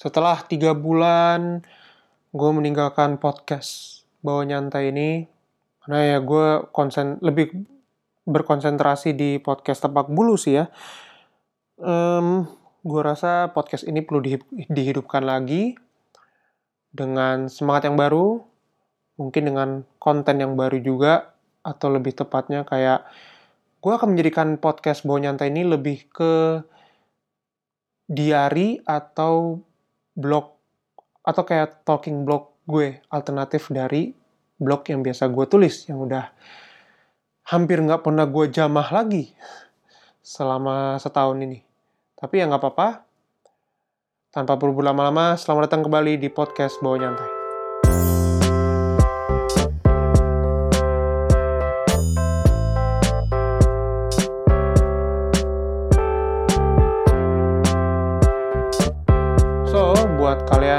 setelah tiga bulan gue meninggalkan podcast bawa nyantai ini karena ya gue konsen lebih berkonsentrasi di podcast tepak bulu sih ya. Um, gue rasa podcast ini perlu dihidupkan lagi dengan semangat yang baru mungkin dengan konten yang baru juga atau lebih tepatnya kayak gue akan menjadikan podcast bawa nyantai ini lebih ke diary atau blog atau kayak talking blog gue alternatif dari blog yang biasa gue tulis yang udah hampir nggak pernah gue jamah lagi selama setahun ini. Tapi ya nggak apa-apa. Tanpa perlu berlama-lama, selamat datang kembali di podcast Bawa Nyantai.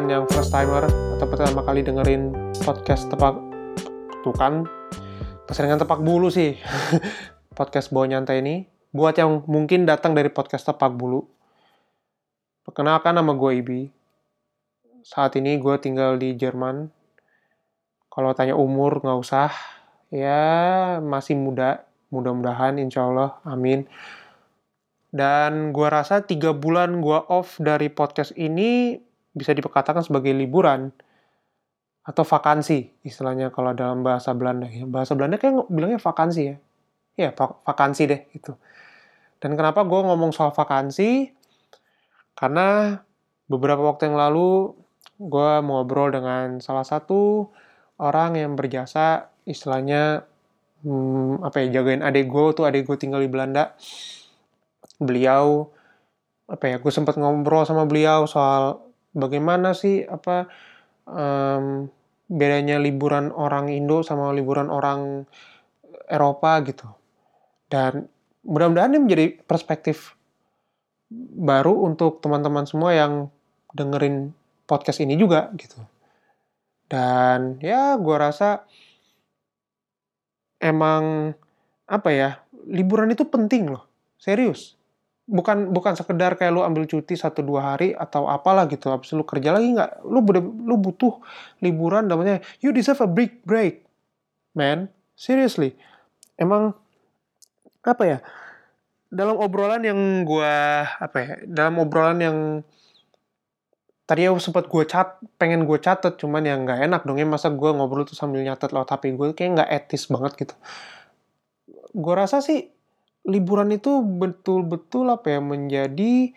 Kalian yang first timer atau pertama kali dengerin podcast tepak tuh kan keseringan tepak bulu sih. Podcast bawa nyantai ini buat yang mungkin datang dari podcast tepak bulu perkenalkan nama gue Ibi. Saat ini gue tinggal di Jerman. Kalau tanya umur nggak usah. Ya masih muda. Mudah-mudahan insya Allah amin. Dan gue rasa tiga bulan gue off dari podcast ini bisa dikatakan sebagai liburan atau vakansi istilahnya kalau dalam bahasa Belanda ya. Bahasa Belanda kayak bilangnya vakansi ya. Ya, vakansi deh itu. Dan kenapa gue ngomong soal vakansi? Karena beberapa waktu yang lalu gue ngobrol dengan salah satu orang yang berjasa istilahnya hmm, apa ya jagain adik gue tuh adik gue tinggal di Belanda beliau apa ya gue sempat ngobrol sama beliau soal bagaimana sih apa um, bedanya liburan orang Indo sama liburan orang Eropa gitu. Dan mudah-mudahan ini menjadi perspektif baru untuk teman-teman semua yang dengerin podcast ini juga gitu. Dan ya gue rasa emang apa ya liburan itu penting loh serius bukan bukan sekedar kayak lu ambil cuti satu dua hari atau apalah gitu. Habis lu kerja lagi nggak lu lu butuh liburan namanya you deserve a break break man. Seriously. Emang apa ya dalam obrolan yang gua apa ya dalam obrolan yang tadi aku sempat gue cat pengen gue catet cuman yang nggak enak dong ya masa gue ngobrol tuh sambil nyatet lewat HP gue kayak nggak etis banget gitu. Gue rasa sih liburan itu betul-betul apa ya menjadi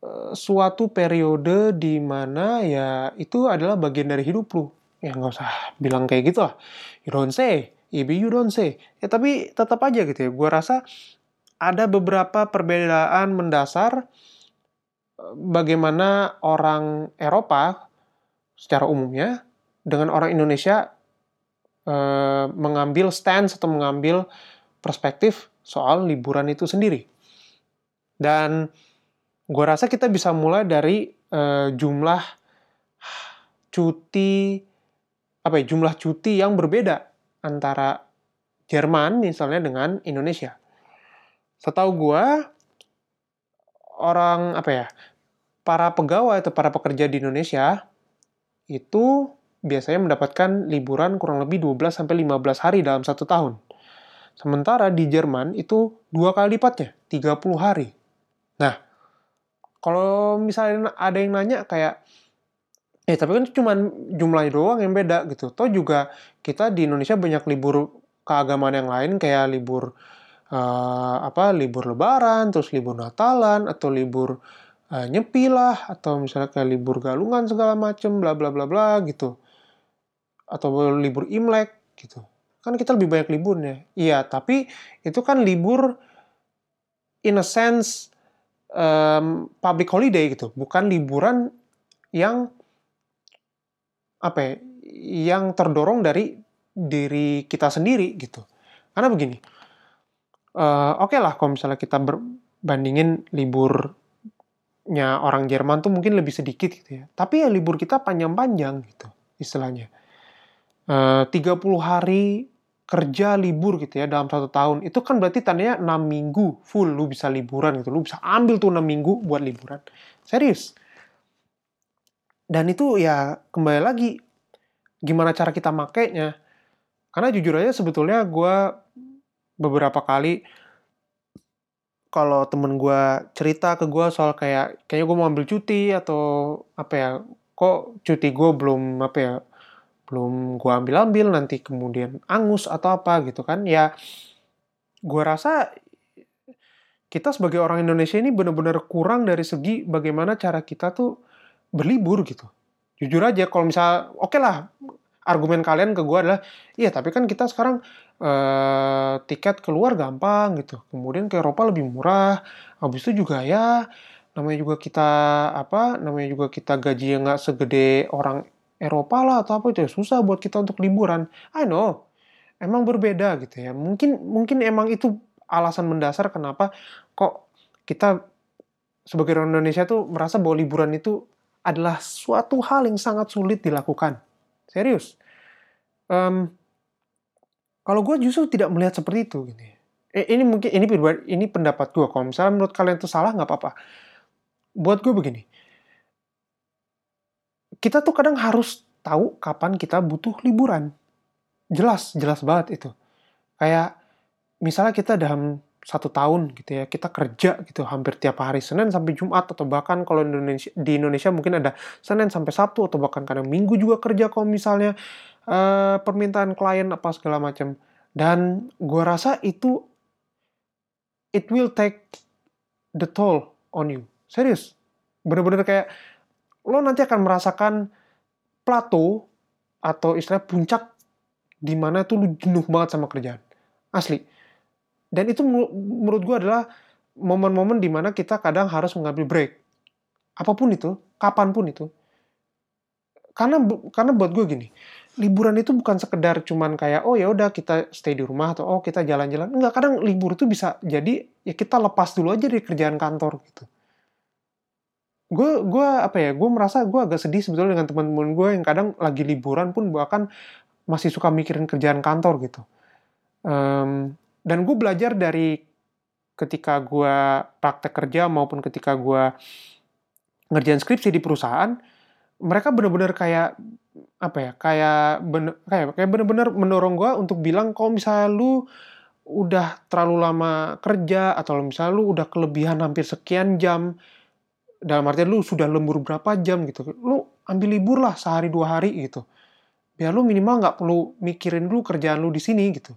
uh, suatu periode di mana ya itu adalah bagian dari hidup lu. Ya nggak usah bilang kayak gitu lah. You don't say, ibi you don't say. Ya tapi tetap aja gitu ya. Gue rasa ada beberapa perbedaan mendasar eh, bagaimana orang Eropa secara umumnya dengan orang Indonesia uh, mengambil stance atau mengambil perspektif soal liburan itu sendiri. Dan gue rasa kita bisa mulai dari uh, jumlah cuti apa ya jumlah cuti yang berbeda antara Jerman misalnya dengan Indonesia. Setahu gue orang apa ya para pegawai atau para pekerja di Indonesia itu biasanya mendapatkan liburan kurang lebih 12 sampai 15 hari dalam satu tahun. Sementara di Jerman itu dua kali lipatnya, 30 hari. Nah, kalau misalnya ada yang nanya kayak, eh tapi kan cuma jumlahnya doang yang beda gitu. Toh juga kita di Indonesia banyak libur keagamaan yang lain kayak libur uh, apa libur lebaran, terus libur Natalan atau libur uh, nyepi lah atau misalnya kayak libur galungan segala macem bla bla bla bla gitu. Atau libur Imlek gitu kan kita lebih banyak liburnya. Iya, tapi itu kan libur in a sense um, public holiday gitu, bukan liburan yang apa ya, yang terdorong dari diri kita sendiri gitu. Karena begini, uh, oke okay lah kalau misalnya kita berbandingin liburnya orang Jerman tuh mungkin lebih sedikit gitu ya. Tapi ya libur kita panjang-panjang gitu istilahnya. Uh, 30 hari kerja libur gitu ya dalam satu tahun. Itu kan berarti tandanya 6 minggu full lu bisa liburan gitu. Lu bisa ambil tuh 6 minggu buat liburan. Serius. Dan itu ya kembali lagi gimana cara kita makainya? Karena jujur aja sebetulnya gue beberapa kali kalau temen gue cerita ke gue soal kayak kayaknya gue mau ambil cuti atau apa ya kok cuti gue belum apa ya belum gue ambil ambil nanti kemudian angus atau apa gitu kan ya gue rasa kita sebagai orang Indonesia ini benar-benar kurang dari segi bagaimana cara kita tuh berlibur gitu. Jujur aja kalau misal oke okay lah argumen kalian ke gue adalah iya tapi kan kita sekarang uh, tiket keluar gampang gitu. Kemudian ke Eropa lebih murah habis itu juga ya namanya juga kita apa namanya juga kita gaji yang nggak segede orang Eropa lah atau apa itu ya susah buat kita untuk liburan I know emang berbeda gitu ya mungkin mungkin emang itu alasan mendasar kenapa kok kita sebagai orang Indonesia tuh merasa bahwa liburan itu adalah suatu hal yang sangat sulit dilakukan Serius. Um, kalau gue justru tidak melihat seperti itu. Gitu. Eh, ini mungkin ini ini pendapat gue. Kalau misalnya menurut kalian itu salah nggak apa-apa. Buat gue begini. Kita tuh kadang harus tahu kapan kita butuh liburan. Jelas, jelas banget itu. Kayak misalnya kita dalam satu tahun gitu ya kita kerja gitu hampir tiap hari Senin sampai Jumat atau bahkan kalau Indonesia di Indonesia mungkin ada Senin sampai Sabtu atau bahkan kadang Minggu juga kerja kalau misalnya uh, permintaan klien apa segala macam dan gue rasa itu it will take the toll on you serius bener-bener kayak lo nanti akan merasakan plateau atau istilah puncak di mana tuh lu jenuh banget sama kerjaan asli dan itu menurut gue adalah momen-momen di mana kita kadang harus mengambil break. Apa pun itu, kapan pun itu. Karena karena buat gue gini, liburan itu bukan sekedar cuman kayak oh ya udah kita stay di rumah atau oh kita jalan-jalan. Enggak, kadang libur itu bisa jadi ya kita lepas dulu aja dari kerjaan kantor gitu. Gue gue apa ya, gue merasa gue agak sedih sebetulnya dengan teman-teman gue yang kadang lagi liburan pun bahkan masih suka mikirin kerjaan kantor gitu. Um, dan gue belajar dari ketika gue praktek kerja maupun ketika gue ngerjain skripsi di perusahaan mereka benar-benar kayak apa ya kayak bener kayak kayak benar-benar mendorong gue untuk bilang kalau misalnya lu udah terlalu lama kerja atau misalnya lu udah kelebihan hampir sekian jam dalam artian lu sudah lembur berapa jam gitu lu ambil libur lah sehari dua hari gitu biar lu minimal nggak perlu mikirin dulu kerjaan lu di sini gitu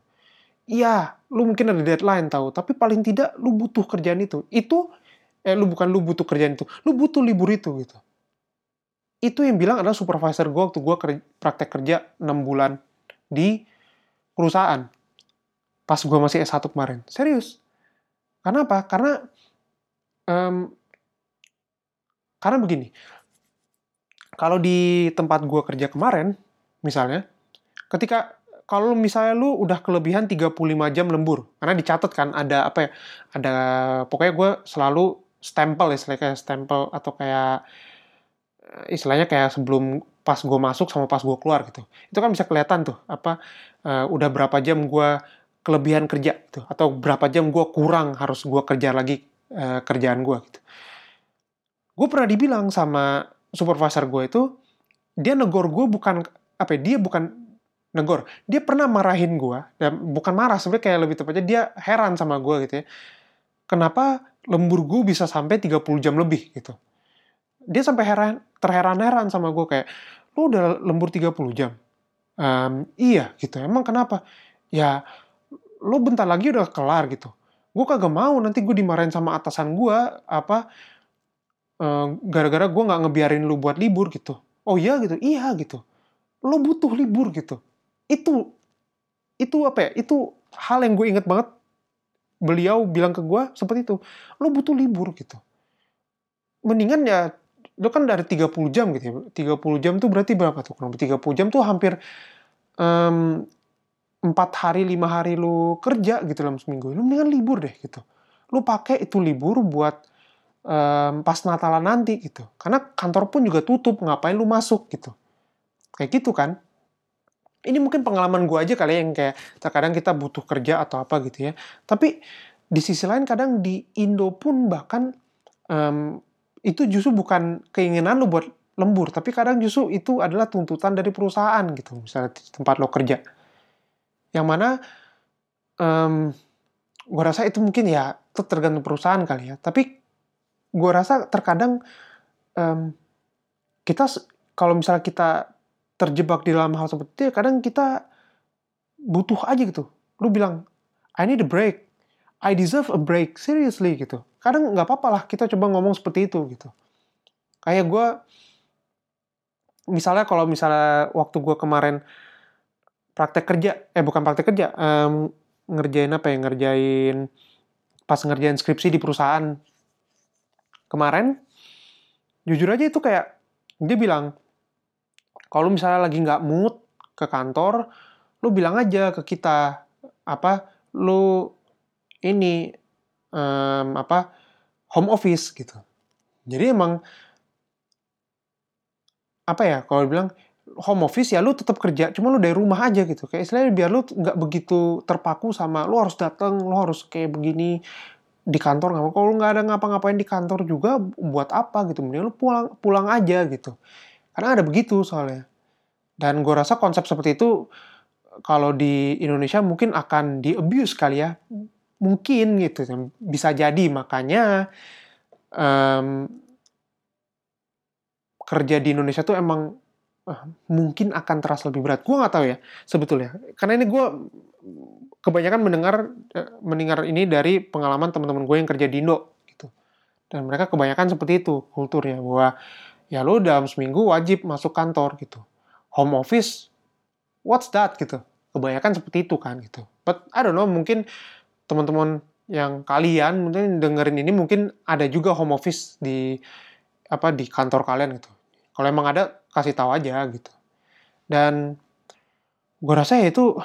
Iya, lu mungkin ada deadline tahu, tapi paling tidak lu butuh kerjaan itu. Itu eh lu bukan lu butuh kerjaan itu, lu butuh libur itu gitu. Itu yang bilang adalah supervisor gue waktu gue praktek kerja 6 bulan di perusahaan. Pas gue masih S1 kemarin. Serius. Karena apa? Karena um, karena begini. Kalau di tempat gue kerja kemarin, misalnya, ketika kalau misalnya lu udah kelebihan 35 jam lembur, karena dicatat kan ada apa ya, ada pokoknya gue selalu stempel istilahnya kayak stempel atau kayak istilahnya kayak sebelum pas gue masuk sama pas gue keluar gitu. Itu kan bisa kelihatan tuh apa uh, udah berapa jam gue kelebihan kerja gitu atau berapa jam gue kurang harus gue kerja lagi uh, kerjaan gue gitu. Gue pernah dibilang sama supervisor gue itu dia negor gue bukan apa ya, dia bukan negor. Dia pernah marahin gue, dan bukan marah sebenarnya kayak lebih tepatnya dia heran sama gue gitu ya. Kenapa lembur gue bisa sampai 30 jam lebih gitu. Dia sampai heran, terheran-heran sama gue kayak, lu udah lembur 30 jam? Um, iya gitu, emang kenapa? Ya, lu bentar lagi udah kelar gitu. Gue kagak mau nanti gue dimarahin sama atasan gue, apa, gara-gara gue nggak ngebiarin lu buat libur gitu. Oh iya gitu, iya gitu. Lo butuh libur gitu. Itu itu apa ya? Itu hal yang gue inget banget. Beliau bilang ke gue seperti itu. Lo butuh libur gitu. Mendingan ya lo kan dari 30 jam gitu ya. 30 jam tuh berarti berapa tuh? Kurang 30 jam tuh hampir um, 4 hari 5 hari lo kerja gitu dalam seminggu. Lo mendingan libur deh gitu. Lo pakai itu libur buat um, pas Natalan nanti gitu. Karena kantor pun juga tutup ngapain lo masuk gitu. Kayak gitu kan. Ini mungkin pengalaman gue aja kali ya, yang kayak terkadang kita butuh kerja atau apa gitu ya. Tapi di sisi lain kadang di Indo pun bahkan um, itu justru bukan keinginan lu buat lembur tapi kadang justru itu adalah tuntutan dari perusahaan gitu misalnya di tempat lo kerja. Yang mana um, gue rasa itu mungkin ya tergantung perusahaan kali ya. Tapi gue rasa terkadang um, kita kalau misalnya kita terjebak di dalam hal seperti itu kadang kita butuh aja gitu. Lu bilang I need a break. I deserve a break. Seriously gitu. Kadang nggak apa-apa lah kita coba ngomong seperti itu gitu. Kayak gue misalnya kalau misalnya waktu gue kemarin praktek kerja, eh bukan praktek kerja, um, ngerjain apa ya, ngerjain pas ngerjain skripsi di perusahaan kemarin, jujur aja itu kayak dia bilang kalau misalnya lagi nggak mood ke kantor, lu bilang aja ke kita apa, lu ini um, apa home office gitu. Jadi emang apa ya kalau bilang home office ya lu tetap kerja cuma lu dari rumah aja gitu kayak istilahnya biar lu nggak begitu terpaku sama lu harus datang lu harus kayak begini di kantor nggak kalau lu nggak ada ngapa-ngapain di kantor juga buat apa gitu? Mending lu pulang pulang aja gitu. Karena ada begitu soalnya. Dan gue rasa konsep seperti itu kalau di Indonesia mungkin akan di abuse kali ya. Mungkin gitu. Bisa jadi makanya um, kerja di Indonesia tuh emang uh, mungkin akan terasa lebih berat. Gue nggak tahu ya sebetulnya. Karena ini gue kebanyakan mendengar uh, mendengar ini dari pengalaman teman-teman gue yang kerja di Indo gitu. Dan mereka kebanyakan seperti itu kulturnya bahwa ya lo dalam seminggu wajib masuk kantor gitu. Home office, what's that gitu. Kebanyakan seperti itu kan gitu. But I don't know mungkin teman-teman yang kalian mungkin dengerin ini mungkin ada juga home office di apa di kantor kalian gitu kalau emang ada, kasih tahu aja gitu. Dan gue rasa ya itu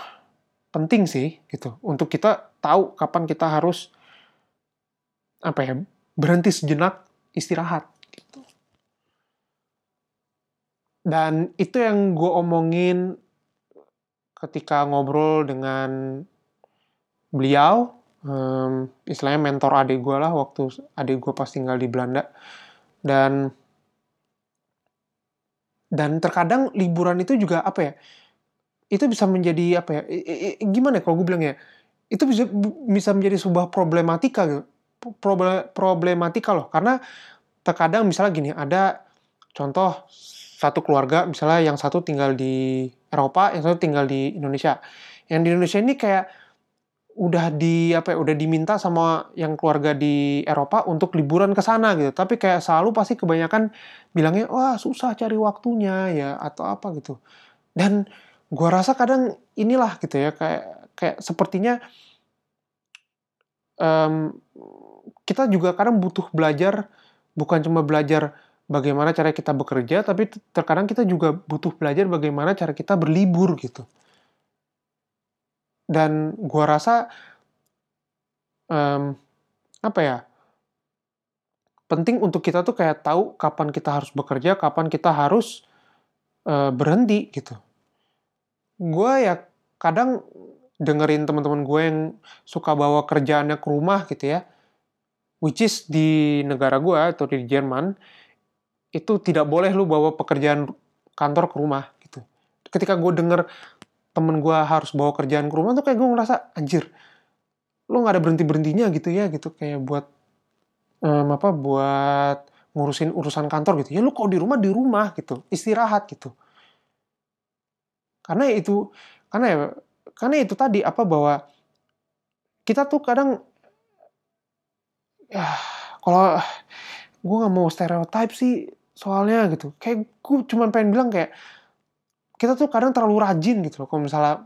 penting sih gitu untuk kita tahu kapan kita harus apa ya berhenti sejenak istirahat gitu. Dan itu yang gue omongin ketika ngobrol dengan beliau, um, istilahnya mentor adik gue lah waktu adik gue pas tinggal di Belanda. Dan dan terkadang liburan itu juga apa ya itu bisa menjadi apa ya gimana ya kalau gue bilang ya itu bisa bisa menjadi sebuah problematika gitu. Problematika loh. Karena terkadang misalnya gini ada contoh satu keluarga misalnya yang satu tinggal di Eropa yang satu tinggal di Indonesia. Yang di Indonesia ini kayak udah di apa ya udah diminta sama yang keluarga di Eropa untuk liburan ke sana gitu. Tapi kayak selalu pasti kebanyakan bilangnya wah susah cari waktunya ya atau apa gitu. Dan gua rasa kadang inilah gitu ya kayak kayak sepertinya um, kita juga kadang butuh belajar bukan cuma belajar bagaimana cara kita bekerja tapi terkadang kita juga butuh belajar bagaimana cara kita berlibur gitu. Dan gua rasa um, apa ya penting untuk kita tuh kayak tahu kapan kita harus bekerja kapan kita harus uh, berhenti gitu gue ya kadang dengerin teman-teman gue yang suka bawa kerjaannya ke rumah gitu ya which is di negara gue atau di Jerman itu tidak boleh lu bawa pekerjaan kantor ke rumah gitu. Ketika gue denger temen gue harus bawa kerjaan ke rumah tuh kayak gue ngerasa anjir lo nggak ada berhenti berhentinya gitu ya gitu. Kayak buat um, apa buat ngurusin urusan kantor gitu. Ya lo kok di rumah di rumah gitu. Istirahat gitu karena itu karena ya karena itu tadi apa bahwa kita tuh kadang ya kalau gue nggak mau stereotype sih soalnya gitu. Kayak gue cuma pengen bilang kayak kita tuh kadang terlalu rajin gitu kalau misalnya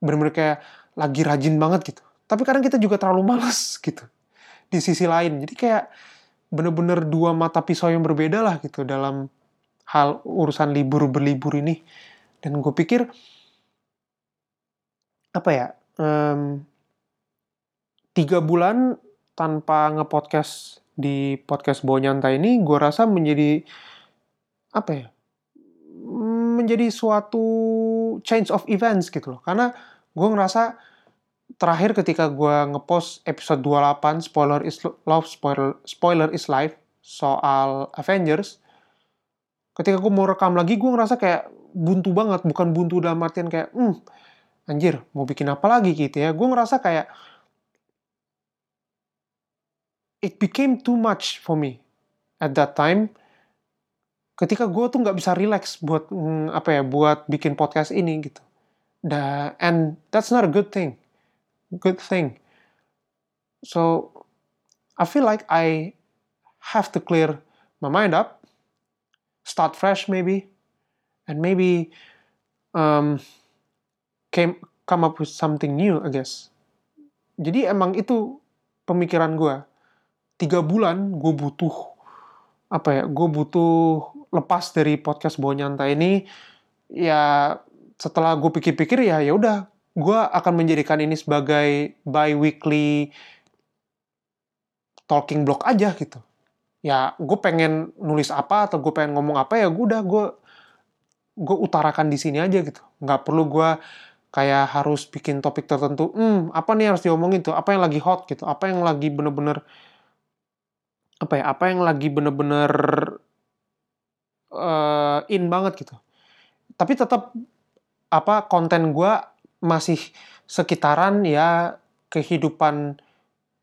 bener-bener kayak lagi rajin banget gitu. Tapi kadang kita juga terlalu males gitu di sisi lain. Jadi kayak bener-bener dua mata pisau yang berbeda lah gitu dalam hal urusan libur berlibur ini dan gue pikir apa ya um, tiga bulan tanpa ngepodcast di podcast Bonyanta ini gue rasa menjadi apa ya menjadi suatu change of events gitu loh. Karena gue ngerasa terakhir ketika gue ngepost episode 28 spoiler is love spoiler spoiler is life soal Avengers ketika gue mau rekam lagi gue ngerasa kayak buntu banget bukan buntu dalam artian kayak hmm anjir mau bikin apa lagi gitu ya. Gue ngerasa kayak it became too much for me at that time. Ketika gue tuh nggak bisa relax buat mm, apa ya buat bikin podcast ini gitu. Da and that's not a good thing. Good thing. So I feel like I have to clear my mind up start fresh maybe and maybe um, came come up with something new I guess. Jadi emang itu pemikiran gue tiga bulan gue butuh apa ya gue butuh lepas dari podcast bawa nyantai ini. Ya setelah gue pikir-pikir ya ya udah gue akan menjadikan ini sebagai bi-weekly talking blog aja gitu. Ya gue pengen nulis apa atau gue pengen ngomong apa ya gue udah gue gue utarakan di sini aja gitu. Nggak perlu gue kayak harus bikin topik tertentu hmm apa nih harus diomongin tuh? Apa yang lagi hot? gitu. Apa yang lagi bener-bener apa ya apa yang lagi bener-bener uh, in banget gitu. Tapi tetap apa konten gue masih sekitaran ya kehidupan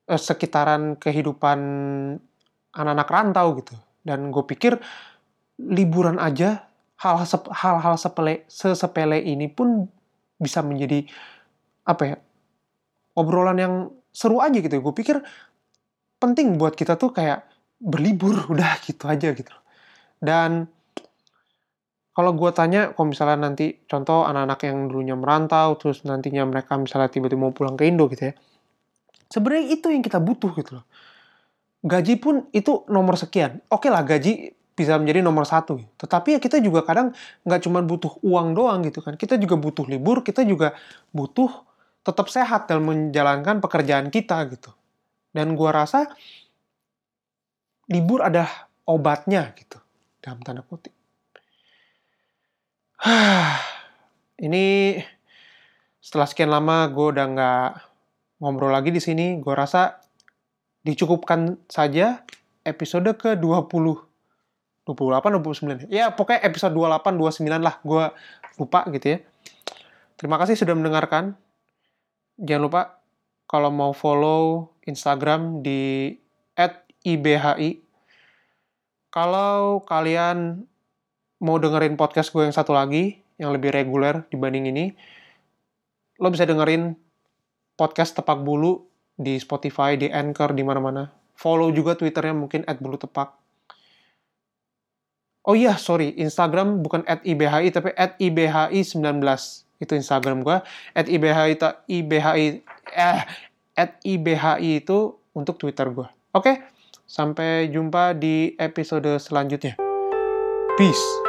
eh, sekitaran kehidupan anak-anak rantau gitu. Dan gue pikir liburan aja hal-hal sepele sesepele ini pun bisa menjadi apa ya obrolan yang seru aja gitu. Gue pikir penting buat kita tuh kayak berlibur udah gitu aja gitu. Dan kalau gue tanya, kalau misalnya nanti contoh anak-anak yang dulunya merantau, terus nantinya mereka misalnya tiba-tiba mau pulang ke Indo gitu ya, sebenarnya itu yang kita butuh gitu loh gaji pun itu nomor sekian. Oke lah gaji bisa menjadi nomor satu. Tetapi ya kita juga kadang nggak cuma butuh uang doang gitu kan. Kita juga butuh libur, kita juga butuh tetap sehat dalam menjalankan pekerjaan kita gitu. Dan gua rasa libur ada obatnya gitu dalam tanda kutip. Ini setelah sekian lama gue udah nggak ngobrol lagi di sini. Gue rasa dicukupkan saja episode ke-20 28 29 ya pokoknya episode 28 29 lah. Gue lupa gitu ya. Terima kasih sudah mendengarkan. Jangan lupa kalau mau follow Instagram di @ibhi kalau kalian mau dengerin podcast gue yang satu lagi yang lebih reguler dibanding ini lo bisa dengerin podcast tepak bulu di Spotify, di Anchor, di mana-mana. Follow juga Twitternya mungkin @bulutepak. Oh iya, sorry, Instagram bukan @ibhi tapi @ibhi19 itu Instagram gue. @ibhi ibhi eh @ibhi itu untuk Twitter gue. Oke, sampai jumpa di episode selanjutnya. Peace.